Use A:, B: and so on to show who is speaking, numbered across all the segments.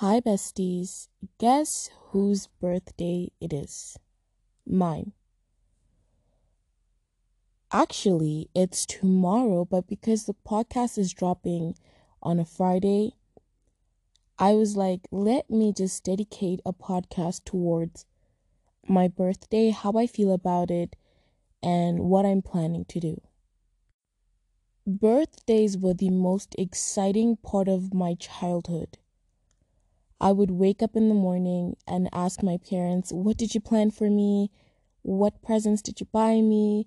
A: Hi, besties. Guess whose birthday it is? Mine. Actually, it's tomorrow, but because the podcast is dropping on a Friday, I was like, let me just dedicate a podcast towards my birthday, how I feel about it, and what I'm planning to do. Birthdays were the most exciting part of my childhood. I would wake up in the morning and ask my parents, What did you plan for me? What presents did you buy me?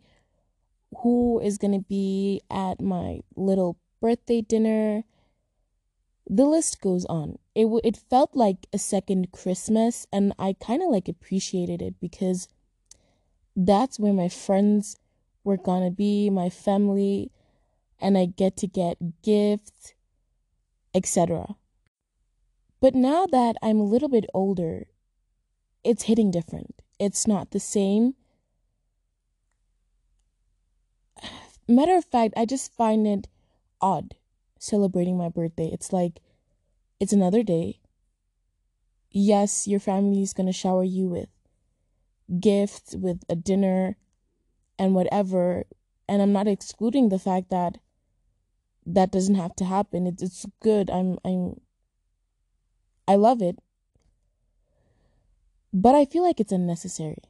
A: Who is going to be at my little birthday dinner? The list goes on. It w- it felt like a second Christmas and I kind of like appreciated it because that's where my friends were going to be, my family, and I get to get gifts, etc. But now that I'm a little bit older, it's hitting different. It's not the same. Matter of fact, I just find it odd celebrating my birthday. It's like it's another day. Yes, your family is going to shower you with gifts, with a dinner, and whatever. And I'm not excluding the fact that that doesn't have to happen. It's it's good. I'm I'm I love it. But I feel like it's unnecessary.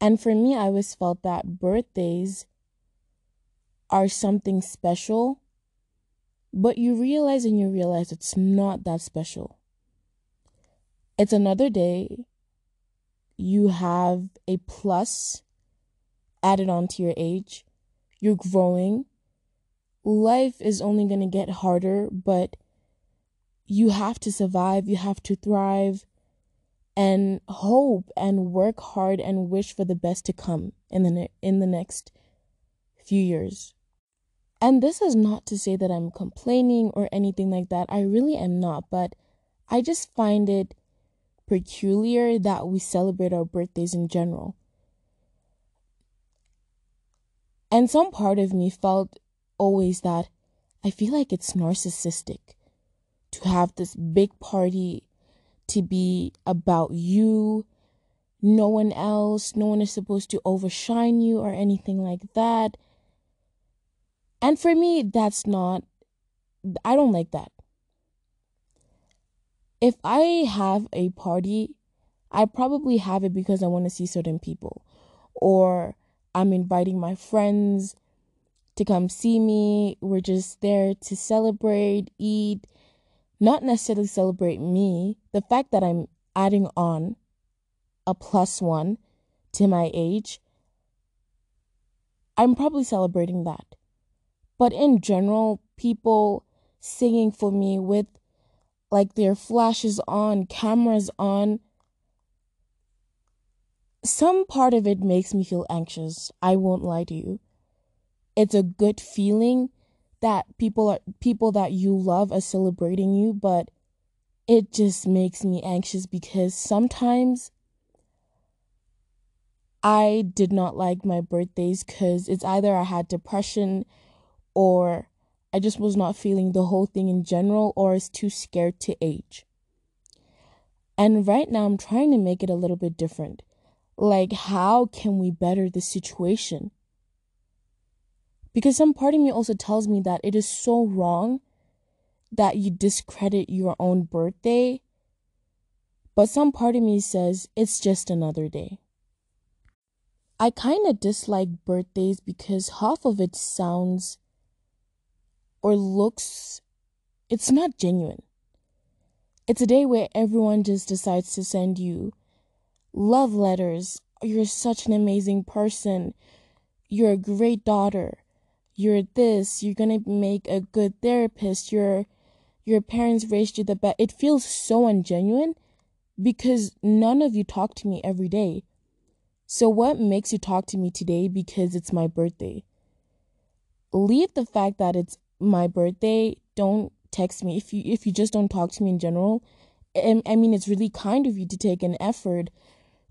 A: And for me, I always felt that birthdays are something special, but you realize and you realize it's not that special. It's another day. You have a plus added onto your age. You're growing. Life is only going to get harder, but you have to survive, you have to thrive and hope and work hard and wish for the best to come in the ne- in the next few years. And this is not to say that I'm complaining or anything like that. I really am not, but I just find it peculiar that we celebrate our birthdays in general. And some part of me felt always that I feel like it's narcissistic to have this big party to be about you, no one else, no one is supposed to overshine you or anything like that. And for me, that's not, I don't like that. If I have a party, I probably have it because I want to see certain people, or I'm inviting my friends to come see me. We're just there to celebrate, eat, not necessarily celebrate me, the fact that I'm adding on a plus one to my age, I'm probably celebrating that. But in general, people singing for me with like their flashes on, cameras on, some part of it makes me feel anxious. I won't lie to you. It's a good feeling that people are people that you love are celebrating you, but it just makes me anxious because sometimes I did not like my birthdays cuz it's either I had depression or I just was not feeling the whole thing in general or is too scared to age. And right now I'm trying to make it a little bit different. Like how can we better the situation? Because some part of me also tells me that it is so wrong that you discredit your own birthday. But some part of me says it's just another day. I kind of dislike birthdays because half of it sounds or looks, it's not genuine. It's a day where everyone just decides to send you love letters. You're such an amazing person. You're a great daughter you're this, you're gonna make a good therapist, your your parents raised you the best. It feels so ungenuine because none of you talk to me every day. So what makes you talk to me today because it's my birthday? Leave the fact that it's my birthday. Don't text me if you if you just don't talk to me in general. I, I mean, it's really kind of you to take an effort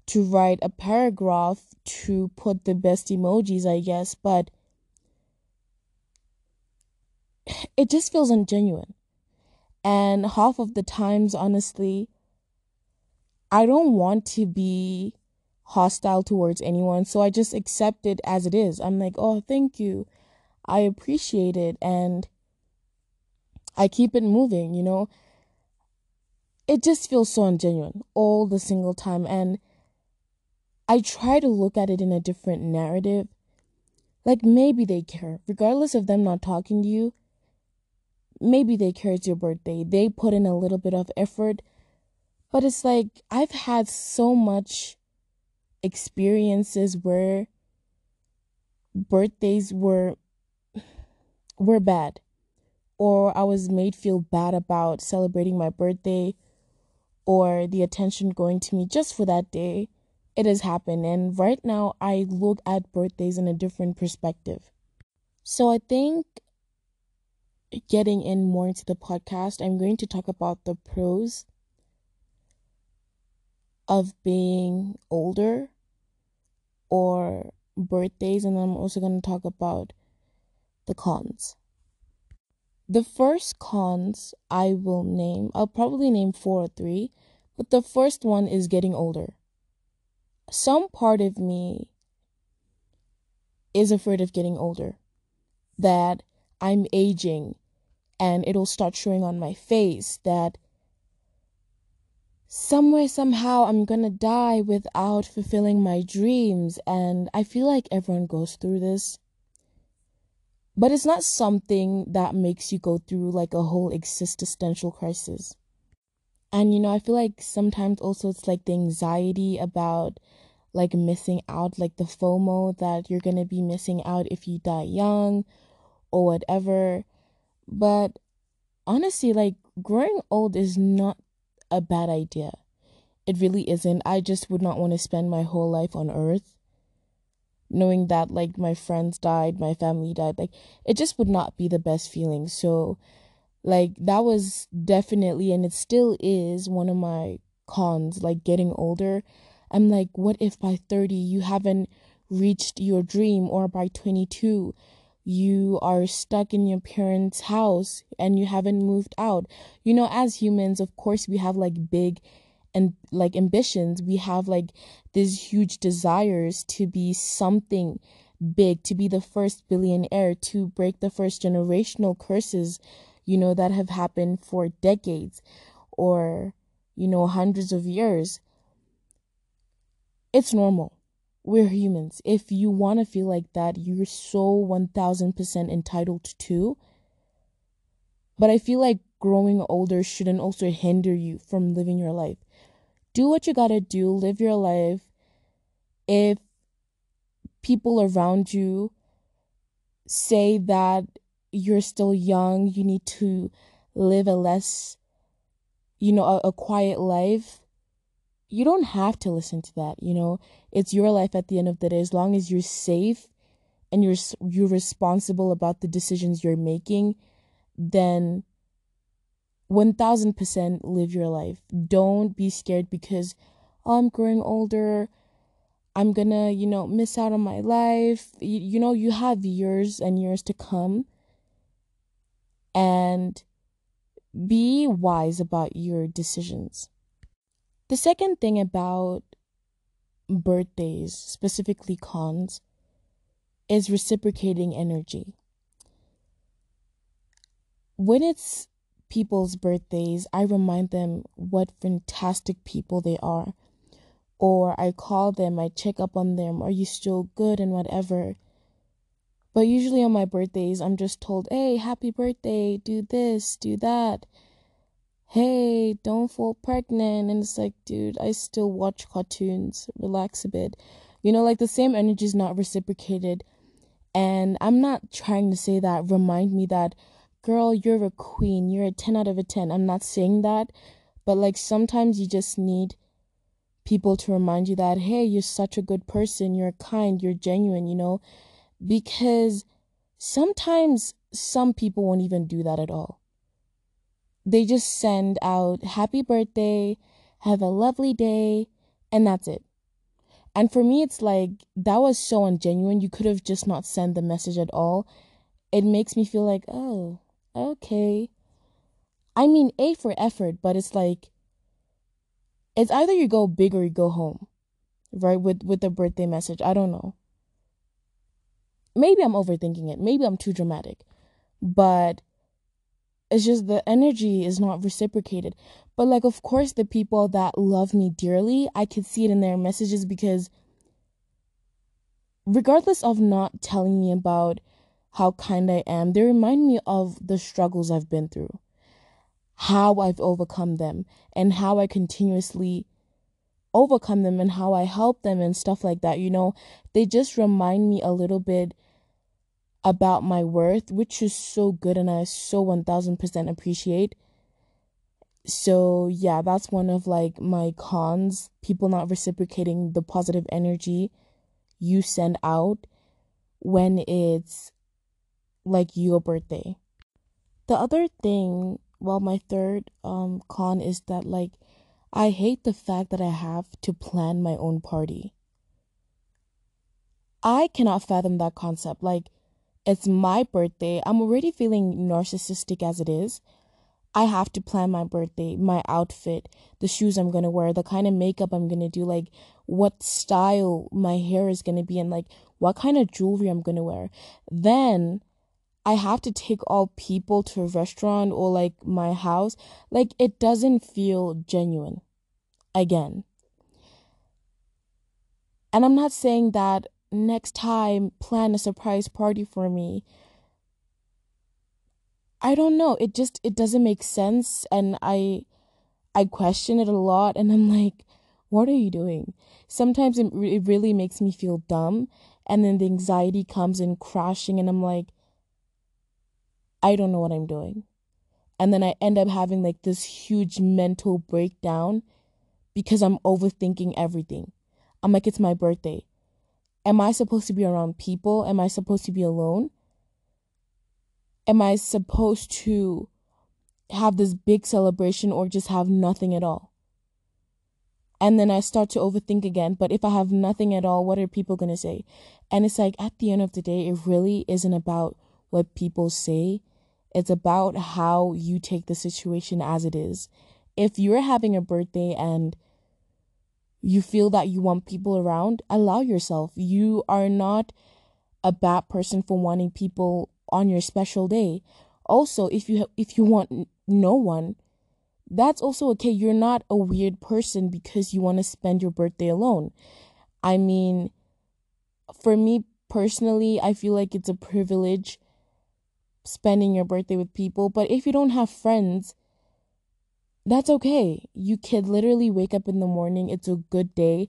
A: to write a paragraph to put the best emojis, I guess, but it just feels ungenuine. And half of the times, honestly, I don't want to be hostile towards anyone. So I just accept it as it is. I'm like, oh, thank you. I appreciate it. And I keep it moving, you know? It just feels so ungenuine all the single time. And I try to look at it in a different narrative. Like maybe they care, regardless of them not talking to you. Maybe they care it's your birthday. They put in a little bit of effort. But it's like I've had so much experiences where birthdays were were bad or I was made feel bad about celebrating my birthday or the attention going to me just for that day. It has happened and right now I look at birthdays in a different perspective. So I think getting in more into the podcast, I'm going to talk about the pros of being older or birthdays, and I'm also going to talk about the cons. The first cons I will name, I'll probably name four or three, but the first one is getting older. Some part of me is afraid of getting older, that I'm aging and it'll start showing on my face that somewhere, somehow, I'm gonna die without fulfilling my dreams. And I feel like everyone goes through this. But it's not something that makes you go through like a whole existential crisis. And you know, I feel like sometimes also it's like the anxiety about like missing out, like the FOMO that you're gonna be missing out if you die young or whatever. But honestly, like growing old is not a bad idea. It really isn't. I just would not want to spend my whole life on earth knowing that like my friends died, my family died. Like it just would not be the best feeling. So like that was definitely and it still is one of my cons like getting older. I'm like what if by 30 you haven't reached your dream or by 22 you are stuck in your parents' house and you haven't moved out. You know, as humans, of course, we have like big and like ambitions. We have like these huge desires to be something big, to be the first billionaire, to break the first generational curses, you know, that have happened for decades or, you know, hundreds of years. It's normal we're humans. If you want to feel like that, you're so 1000% entitled to. But I feel like growing older shouldn't also hinder you from living your life. Do what you gotta do, live your life. If people around you say that you're still young, you need to live a less, you know, a, a quiet life, you don't have to listen to that, you know. It's your life at the end of the day as long as you're safe and you're you're responsible about the decisions you're making, then 1000% live your life. Don't be scared because oh, I'm growing older. I'm gonna, you know, miss out on my life. You, you know, you have years and years to come. And be wise about your decisions. The second thing about birthdays, specifically cons, is reciprocating energy. When it's people's birthdays, I remind them what fantastic people they are. Or I call them, I check up on them, are you still good and whatever. But usually on my birthdays, I'm just told, hey, happy birthday, do this, do that hey, don't fall pregnant. And it's like, dude, I still watch cartoons. Relax a bit. You know, like the same energy is not reciprocated. And I'm not trying to say that, remind me that, girl, you're a queen. You're a 10 out of a 10. I'm not saying that. But like sometimes you just need people to remind you that, hey, you're such a good person. You're kind. You're genuine, you know? Because sometimes some people won't even do that at all they just send out happy birthday, have a lovely day, and that's it. And for me, it's like that was so ungenuine. You could have just not sent the message at all. It makes me feel like, oh, okay. I mean, A for effort, but it's like, it's either you go big or you go home, right? With with the birthday message, I don't know. Maybe I'm overthinking it. Maybe I'm too dramatic, but it's just the energy is not reciprocated. But like, of course, the people that love me dearly, I could see it in their messages because, regardless of not telling me about how kind I am, they remind me of the struggles I've been through how I've overcome them and how I continuously overcome them and how I help them and stuff like that. You know, they just remind me a little bit about my worth, which is so good and I so 1000% appreciate. So, yeah, that's one of like my cons. People not reciprocating the positive energy you send out when it's like your birthday. The other thing well my third um con is that like I hate the fact that I have to plan my own party. I cannot fathom that concept. Like it's my birthday. I'm already feeling narcissistic as it is. I have to plan my birthday, my outfit, the shoes I'm going to wear, the kind of makeup I'm going to do, like what style my hair is going to be, and like what kind of jewelry I'm going to wear. Then I have to take all people to a restaurant or like my house, like it doesn't feel genuine. Again. And I'm not saying that next time plan a surprise party for me. I don't know. It just it doesn't make sense and I I question it a lot and I'm like what are you doing? Sometimes it, it really makes me feel dumb and then the anxiety comes in crashing and I'm like I don't know what I'm doing. And then I end up having like this huge mental breakdown because I'm overthinking everything. I'm like, it's my birthday. Am I supposed to be around people? Am I supposed to be alone? Am I supposed to have this big celebration or just have nothing at all? And then I start to overthink again. But if I have nothing at all, what are people going to say? And it's like at the end of the day, it really isn't about what people say. It's about how you take the situation as it is. If you're having a birthday and you feel that you want people around, allow yourself. You are not a bad person for wanting people on your special day. Also, if you if you want no one, that's also okay. You're not a weird person because you want to spend your birthday alone. I mean, for me personally, I feel like it's a privilege spending your birthday with people. But if you don't have friends, that's okay. You could literally wake up in the morning, it's a good day,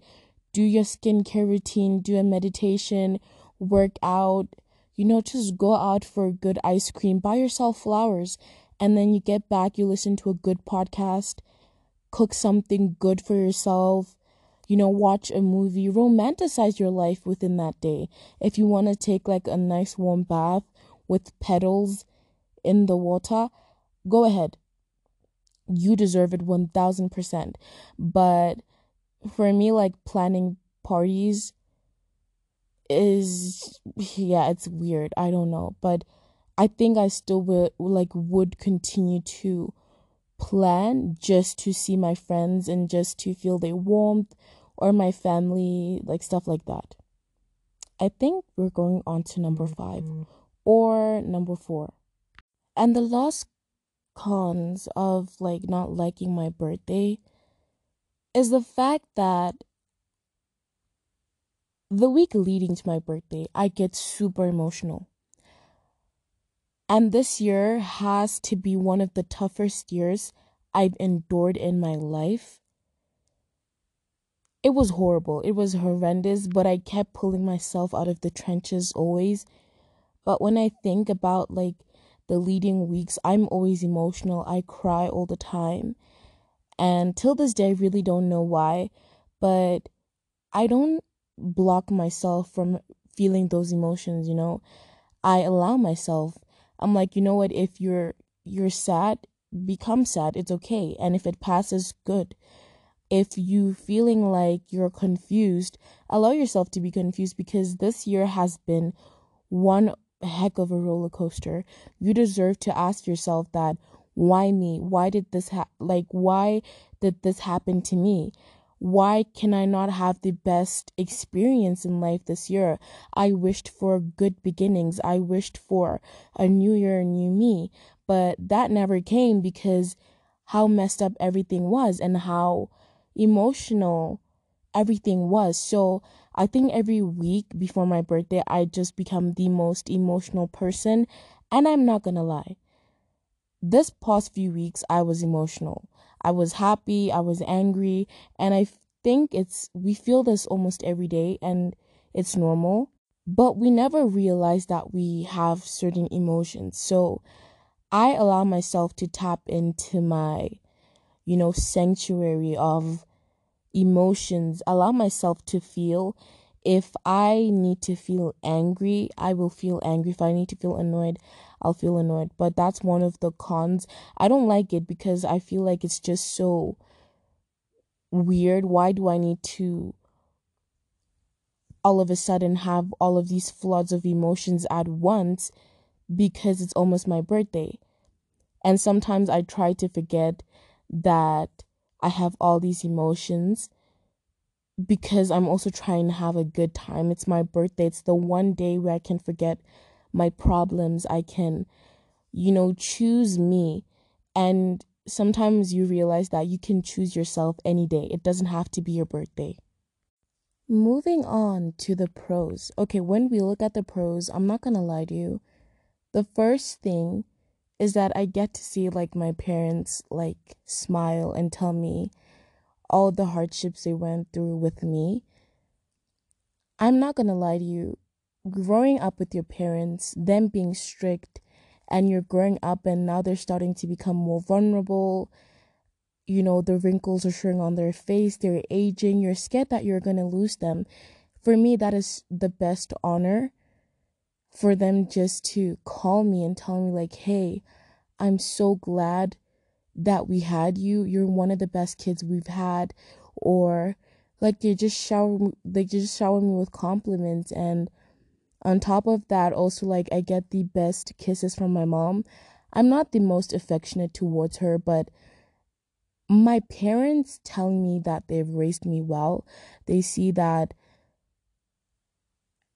A: do your skincare routine, do a meditation, work out, you know, just go out for a good ice cream, buy yourself flowers, and then you get back, you listen to a good podcast, cook something good for yourself, you know, watch a movie, romanticize your life within that day. If you want to take like a nice warm bath, with petals in the water, go ahead. You deserve it 1000%. But for me, like planning parties is, yeah, it's weird. I don't know. But I think I still would, like, would continue to plan just to see my friends and just to feel their warmth or my family, like stuff like that. I think we're going on to number five mm-hmm. or number four. And the last cons of like not liking my birthday is the fact that the week leading to my birthday, I get super emotional. And this year has to be one of the toughest years I've endured in my life. It was horrible. It was horrendous, but I kept pulling myself out of the trenches always but when I think about like the leading weeks, I'm always emotional. I cry all the time. And till this day, I really don't know why, but I don't block myself from feeling those emotions, you know. I allow myself. I'm like, you know what, if you're you're sad, become sad. It's okay. And if it passes, good. If you feeling like you're confused, allow yourself to be confused because this year has been one heck of a roller coaster. You deserve to ask yourself that Why me? Why did this ha- like why did this happen to me? Why can I not have the best experience in life this year? I wished for good beginnings. I wished for a new year, a new me. But that never came because how messed up everything was and how emotional everything was. So I think every week before my birthday, I just become the most emotional person. And I'm not gonna lie. This past few weeks, I was emotional. I was happy, I was angry, and I think it's, we feel this almost every day and it's normal, but we never realize that we have certain emotions. So I allow myself to tap into my, you know, sanctuary of emotions, allow myself to feel. If I need to feel angry, I will feel angry. If I need to feel annoyed, I'll feel annoyed. But that's one of the cons. I don't like it because I feel like it's just so weird. Why do I need to all of a sudden have all of these floods of emotions at once because it's almost my birthday? And sometimes I try to forget that I have all these emotions because I'm also trying to have a good time. It's my birthday. It's the one day where I can forget my problems. I can, you know, choose me. And sometimes you realize that you can choose yourself any day. It doesn't have to be your birthday. Moving on to the pros. Okay, when we look at the pros, I'm not going to lie to you. The first thing is that I get to see like my parents like smile and tell me all the hardships they went through with me. I'm not going to lie to you. Growing up with your parents, them being strict, and you're growing up and now they're starting to become more vulnerable. You know, the wrinkles are showing on their face, they're aging, you're scared that you're going to lose them. For me, that is the best honor for them just to call me and tell me, like, hey, I'm so glad that we had you. You're one of the best kids we've had. Or like they just shower they just shower me with compliments and on top of that also like I get the best kisses from my mom. I'm not the most affectionate towards her, but my parents telling me that they've raised me well. They see that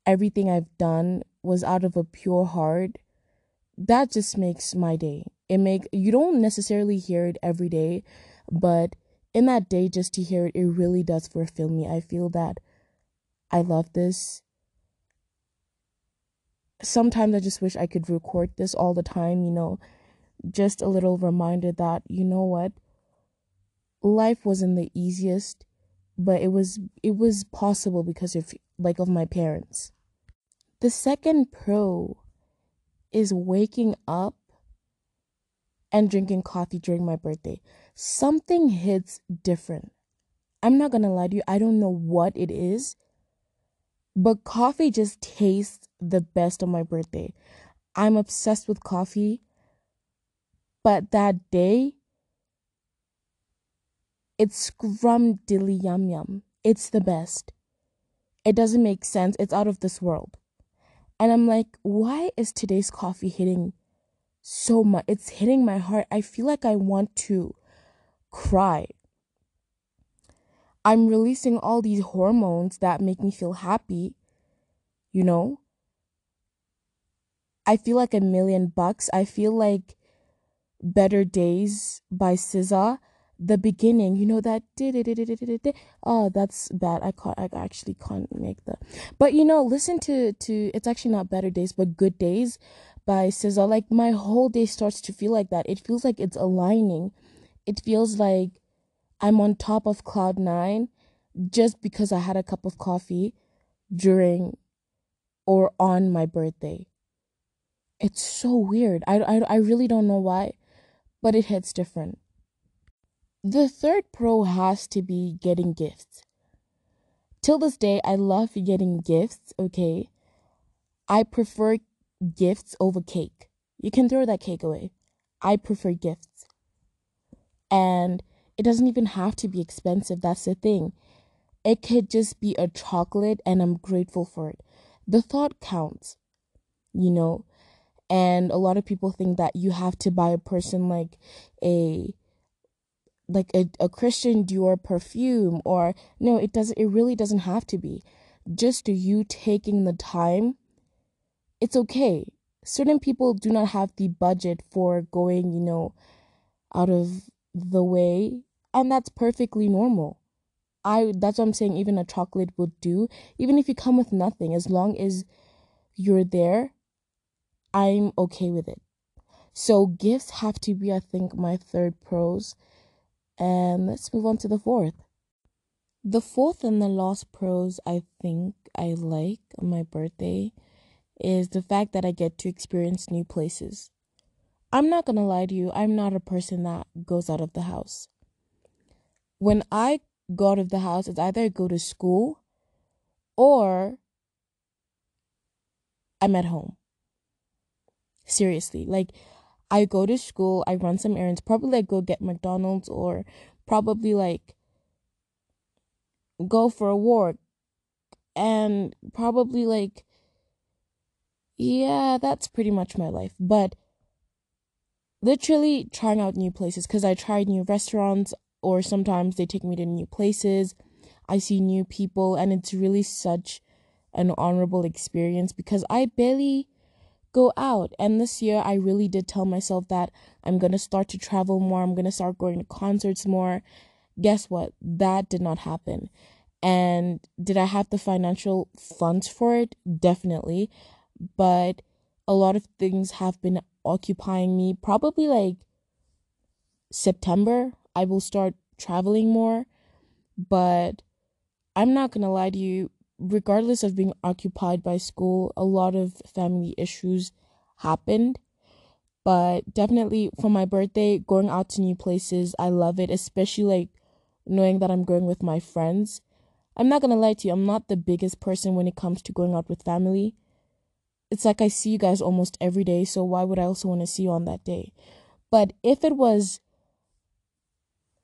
A: everything I've done was out of a pure heart. That just makes my day. It make you don't necessarily hear it every day, but in that day just to hear it, it really does fulfill me. I feel that I love this. Sometimes I just wish I could record this all the time, you know, just a little reminder that, you know what, life wasn't the easiest, but it was it was possible because of like of my parents. The second pro is waking up and drinking coffee during my birthday. Something hits different. I'm not gonna lie to you, I don't know what it is, but coffee just tastes the best on my birthday. I'm obsessed with coffee, but that day, it's scrum dilly yum yum. It's the best. It doesn't make sense. It's out of this world. And I'm like, why is today's coffee hitting so much. It's hitting my heart. I feel like I want to cry. I'm releasing all these hormones that make me feel happy, you know? I feel like a million bucks. I feel like Better Days by SZA. The beginning, you know that oh that's bad. I can't I actually can't make that. But you know, listen to to it's actually not Better Days, but Good Days by SZA, like my whole day starts to feel like that. It feels like it's aligning. It feels like I'm on top of cloud nine just because I had a cup of coffee during or on my birthday. It's so weird. I, I, I really don't know why, but it hits different. The third pro has to be getting gifts. Till this day, I love getting gifts, okay? I prefer gifts over cake. You can throw that cake away. I prefer gifts. And it doesn't even have to be expensive. That's the thing. It could just be a chocolate, and I'm grateful for it. The thought counts, you know. And a lot of people think that you have to buy a person like a like a, a Christian Dior perfume or no, it doesn't it really doesn't have to be. Just you taking the time, it's okay. Certain people do not have the budget for going, you know, out of the way, and that's perfectly normal. I that's what I'm saying even a chocolate would do, even if you come with nothing as long as you're there, I'm okay with it. So gifts have to be I think my third pros and let's move on to the fourth. The fourth and the last pros I think I like on my birthday is the fact that I get to experience new places. I'm not gonna lie to you, I'm not a person that goes out of the house. When I go out of the house, it's either I go to school or I'm at home. Seriously, like I go to school, I run some errands, probably like go get McDonald's or probably like go for a walk and probably like yeah, that's pretty much my life. But literally trying out new places cuz I tried new restaurants or sometimes they take me to new places. I see new people and it's really such an honorable experience because I barely go out. And this year, I really did tell myself that I'm going to start to travel more. I'm going to start going to concerts more. Guess what? That did not happen. And did I have the financial funds for it? Definitely. But a lot of things have been occupying me. Probably like September, I will start traveling more. But I'm not going to lie to you regardless of being occupied by school, a lot of family issues happened. But definitely for my birthday, going out to new places, I love it, especially like knowing that I'm going with my friends. I'm not gonna lie to you, I'm not the biggest person when it comes to going out with family. It's like I see you guys almost every day, so why would I also want to see you on that day? But if it was,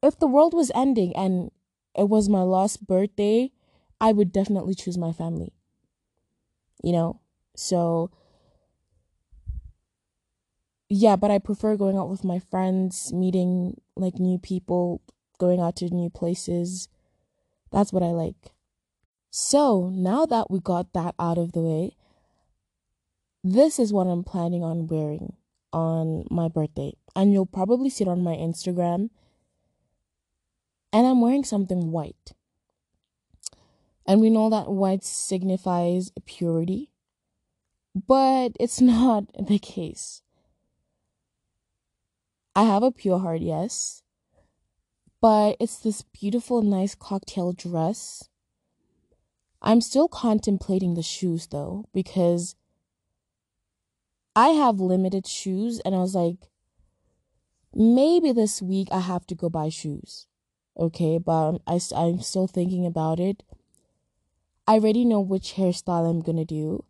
A: if the world was ending and it was my last birthday, I would definitely choose my family. You know? So yeah, but I prefer going out with my friends, meeting like new people, going out to new places. That's what I like. So, now that we got that out of the way, this is what I'm planning on wearing on my birthday. And you'll probably see it on my Instagram. And I'm wearing something white. And we know that white signifies purity, but it's not the case. I have a pure heart, yes, but it's this beautiful, nice cocktail dress. I'm still contemplating the shoes though, because I have limited shoes, and I was like, maybe this week I have to go buy shoes. Okay, but I, I'm still thinking about it. I already know which hairstyle I'm gonna do.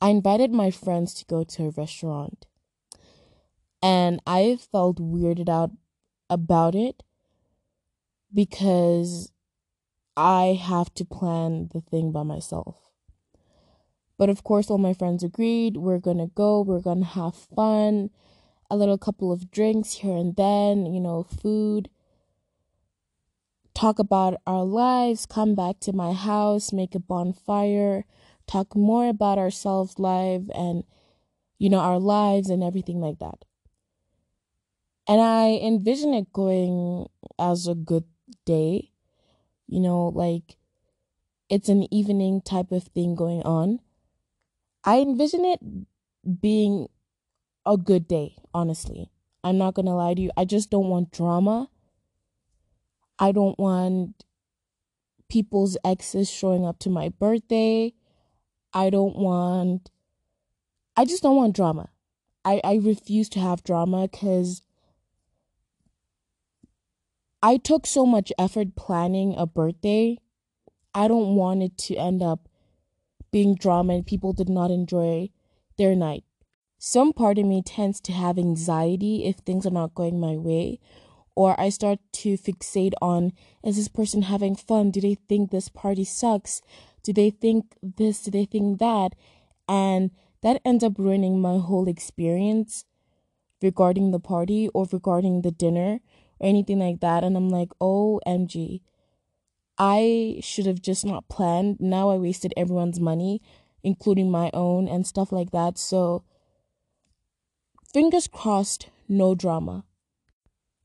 A: I invited my friends to go to a restaurant. And I felt weirded out about it because I have to plan the thing by myself. But of course, all my friends agreed. We're gonna go, we're gonna have fun, a little couple of drinks here and then, you know, food talk about our lives, come back to my house, make a bonfire, talk more about ourselves live and you know our lives and everything like that. And I envision it going as a good day. You know, like it's an evening type of thing going on. I envision it being a good day, honestly. I'm not going to lie to you. I just don't want drama. I don't want people's exes showing up to my birthday. I don't want I just don't want drama. I I refuse to have drama cuz I took so much effort planning a birthday. I don't want it to end up being drama and people did not enjoy their night. Some part of me tends to have anxiety if things are not going my way or I start to fixate on is this person having fun? Do they think this party sucks? Do they think this? Do they think that? And that ends up ruining my whole experience regarding the party or regarding the dinner or anything like that. And I'm like, OMG. I should have just not planned. Now I wasted everyone's money, including my own and stuff like that. So, fingers crossed, no drama.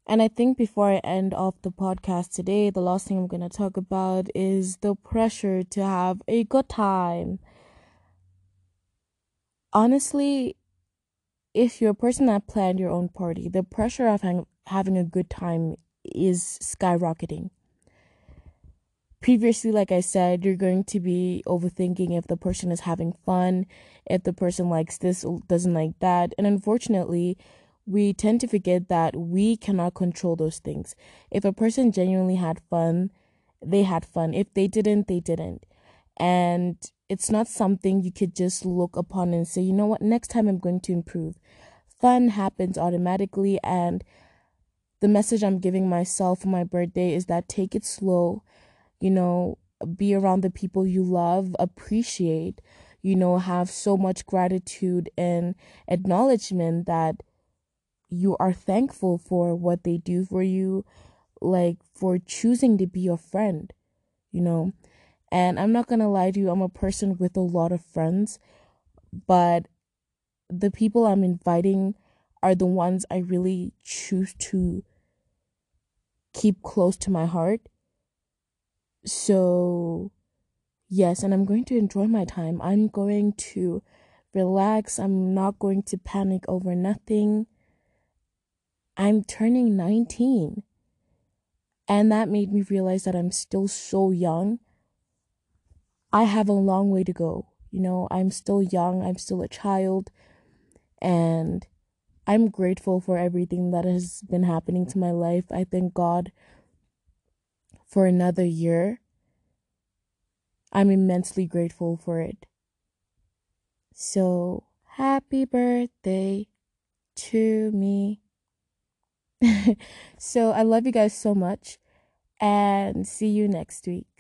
A: And I think before I end off the podcast today, the last thing I'm going to talk about is the pressure to have a good time. Honestly, if you're a person that planned your own party, the pressure of having a good time is skyrocketing. Previously, like I said, you're going to be overthinking if the person is having fun, if the person likes this, doesn't like that. And unfortunately, we tend to forget that we cannot control those things. If a person genuinely had fun, they had fun. If they didn't, they didn't. And it's not something you could just look upon and say, you know what, next time I'm going to improve. Fun happens automatically. And the message I'm giving myself for my birthday is that take it slow, you know, be around the people you love, appreciate, you know, have so much gratitude and acknowledgement that you are thankful for what they do for you, like for choosing to be your friend, you know. And I'm not gonna lie to you, I'm a person with a lot of friends, but the people I'm inviting are the ones I really choose to keep close to my heart. So, yes, and I'm going to enjoy my time. I'm going to relax. I'm not going to panic over nothing. I'm turning 19. And that made me realize that I'm still so young I have a long way to go. You know, I'm still young, I'm still a child, and I'm grateful for everything that has been happening to my life. I thank God for another year. I'm immensely grateful for it. So, happy birthday to me. so, I love you guys so much and see you next week.